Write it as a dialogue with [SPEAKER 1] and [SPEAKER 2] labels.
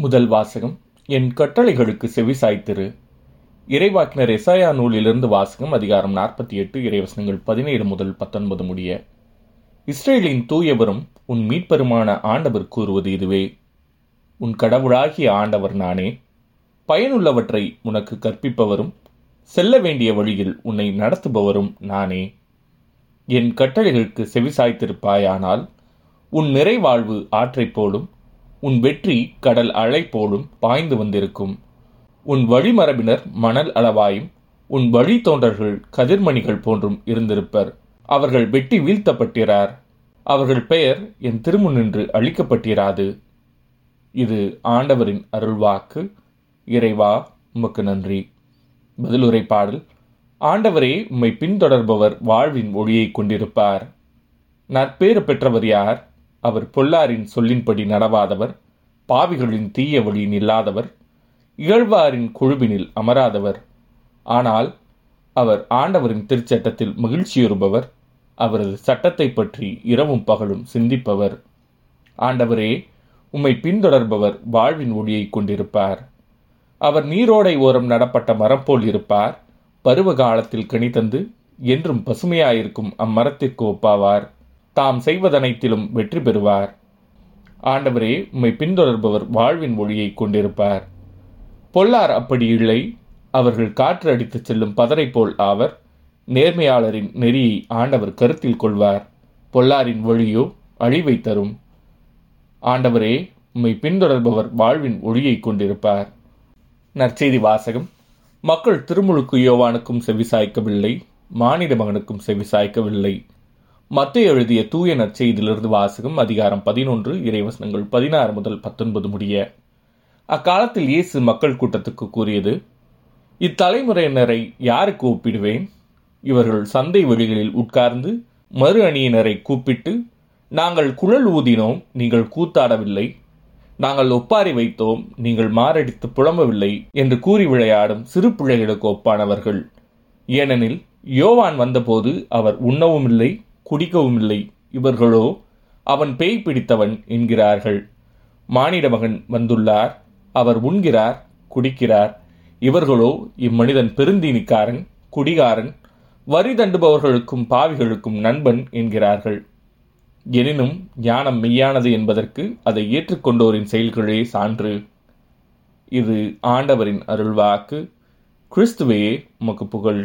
[SPEAKER 1] முதல் வாசகம். என் கட்டளைகளுக்கு செவிசாய்த்திரு இறைவாக்கினர் எசாயா நூலிலிருந்து வாசகம் அதிகாரம் நாற்பத்தி எட்டு இறைவசனங்கள் பதினேழு முதல் பத்தொன்பது முடிய. இஸ்ரேலின் தூயவரும் உன் மீட்பெருமான ஆண்டவர் கூறுவது இதுவே. உன் கடவுளாகிய ஆண்டவர் நானே. பயனுள்ளவற்றை உனக்கு கற்பிப்பவரும் செல்ல வேண்டிய வழியில் உன்னை நடத்துபவரும் நானே. என் கட்டளைகளுக்கு செவிசாய்த்திருப்பாயானால் உன் நிறைவாழ்வு ஆற்றைப் போலும் உன் வெற்றி கடல் அலை போலும் பாய்ந்து வந்திருக்கும். உன் வழிமரபினர் மணல் அளவாயும் உன் வழித்தோன்றர்கள் கதிர்மணிகள் போன்றும் இருந்திருப்பர். அவர்கள் வெட்டி வீழ்த்தப்பட்டிறார் அவர்கள் பெயர் என் திருமுன்னின்று அழிக்கப்பட்டிராது இது ஆண்டவரின் அருள்வாக்கு. இறைவா உமக்கு நன்றி. பதிலுரை பாடல். ஆண்டவரே உம்மை பின்தொடர்பவர் வாழ்வின் ஒளியை கொண்டிருப்பார். நற்பேறு பெற்றவர் யார்? அவர் பொல்லாரின் சொல்லின்படி நடவாதவர் பாவிகளின் தீய வழி நில்லாதவர் இகழ்வாரின் குழுவினில் அமராதவர். ஆனால் அவர் ஆண்டவரின் திருச்சட்டத்தில் மகிழ்ச்சியுறுபவர் அவரது சட்டத்தை பற்றி இரவும் பகலும் சிந்திப்பவர். ஆண்டவரே உம்மை பின்தொடர்பவர் வாழ்வின் ஒளியை கொண்டிருப்பார். அவர் நீரோடை ஓரம் நடப்பட்ட மரம் போல் இருப்பார் பருவ காலத்தில் கனி தந்து என்றும் பசுமையாயிருக்கும் அம்மரத்திற்கு ஒப்பாவார். தாம் செய்வதனைத்திலும் வெற்றி பெறுவார். ஆண்டவரே உம்மை பின்தொடர்பவர் வாழ்வின் ஒளியை கொண்டிருப்பார். பொல்லார் அப்படி இல்லை. அவர்கள் காற்று அடித்துச் செல்லும் பதரை போல் ஆவர். நேர்மையாளரின் நெறியை ஆண்டவர் கருத்தில் கொள்வார். பொல்லாரின் வழியோ அழிவை தரும். ஆண்டவரே உம்மை பின்தொடர்பவர் வாழ்வின் ஒளியை கொண்டிருப்பார். நற்செய்தி வாசகம். மக்கள் திருமுழுக்கு யோவானுக்கும் செவிசாய்க்கவில்லை. மானிட மகனுக்கும் செவிசாய்க்கவில்லை. மத்திய எழுதிய தூய நற்செய்தியிலிருந்து வாசகம் அதிகாரம் பதினொன்று இறைவசனங்கள் பதினாறு முதல் பத்தொன்பது முடிய. அக்காலத்தில் இயேசு மக்கள் கூட்டத்துக்கு கூறியது இத்தலைமுறையினரை யாருக்கு ஒப்பிடுவேன்? இவர்கள் சந்தை வெளிகளில் உட்கார்ந்து மறு அணியினரை கூப்பிட்டு நாங்கள் குழல் ஊதினோம் நீங்கள் கூத்தாடவில்லை. நாங்கள் ஒப்பாரி வைத்தோம் நீங்கள் மாரடித்து புலம்பவில்லை என்று கூறி விளையாடும் சிறு பிள்ளைகளுக்கு ஒப்பானவர்கள். ஏனெனில் யோவான் வந்தபோது அவர் உண்ணவும் இல்லை குடிக்கவும் இல்லை இவர்களோ அவன் பேய் பிடித்தவன் என்கிறார்கள். மானிட மகன் வந்துள்ளார் அவர் உண்கிறார் குடிக்கிறார். இவர்களோ இம்மனிதன் பெருந்தீனிக்காரன் குடிகாரன் வரி தண்டுபவர்களுக்கும் பாவிகளுக்கும் நண்பன் என்கிறார்கள். எனினும் ஞானம் மெய்யானது என்பதற்கு அதை ஏற்றுக்கொண்டோரின் செயல்களே சான்று. இது ஆண்டவரின் அருள்வாக்கு. கிறிஸ்துவையே உமக்கு புகழ்.